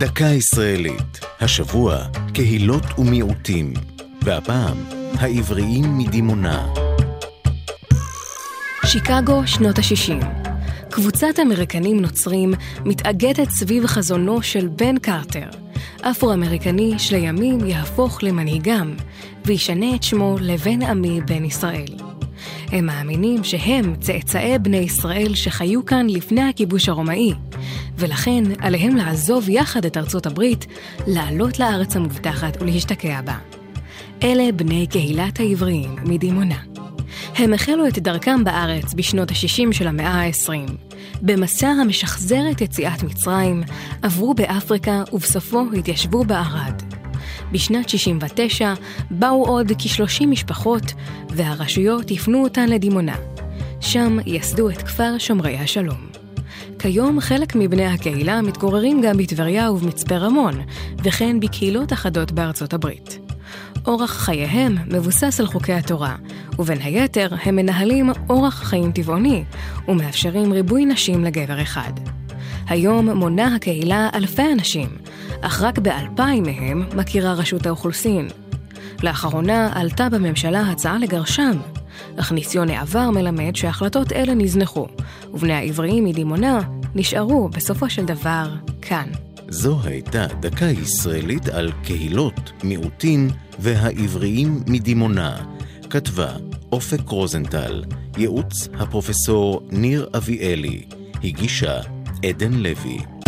דקה ישראלית, השבוע קהילות ומיעוטים, והפעם העבריים מדימונה. שיקגו, שנות ה-60. קבוצת אמריקנים נוצרים מתאגדת סביב חזונו של בן קרטר, אפרו-אמריקני שלימים יהפוך למנהיגם, וישנה את שמו לבן עמי בן ישראל. הם מאמינים שהם צאצאי בני ישראל שחיו כאן לפני הכיבוש הרומאי, ולכן עליהם לעזוב יחד את ארצות הברית, לעלות לארץ המובטחת ולהשתקע בה. אלה בני קהילת העבריים מדימונה. הם החלו את דרכם בארץ בשנות ה-60 של המאה ה-20. במסע המשחזר את יציאת מצרים, עברו באפריקה ובסופו התיישבו בערד. בשנת 69 באו עוד כ-30 משפחות, והרשויות הפנו אותן לדימונה. שם ייסדו את כפר שומרי השלום. כיום חלק מבני הקהילה מתגוררים גם בטבריה ובמצפה רמון, וכן בקהילות אחדות בארצות הברית. אורח חייהם מבוסס על חוקי התורה, ובין היתר הם מנהלים אורח חיים טבעוני, ומאפשרים ריבוי נשים לגבר אחד. היום מונה הקהילה אלפי אנשים, אך רק באלפיים מהם מכירה רשות האוכלוסין. לאחרונה עלתה בממשלה הצעה לגרשם, אך ניסיון העבר מלמד שהחלטות אלה נזנחו, ובני העבריים מדימונה נשארו בסופו של דבר כאן. זו הייתה דקה ישראלית על קהילות, מיעוטים והעבריים מדימונה. כתבה אופק רוזנטל, ייעוץ הפרופסור ניר אביאלי, הגישה עדן לוי.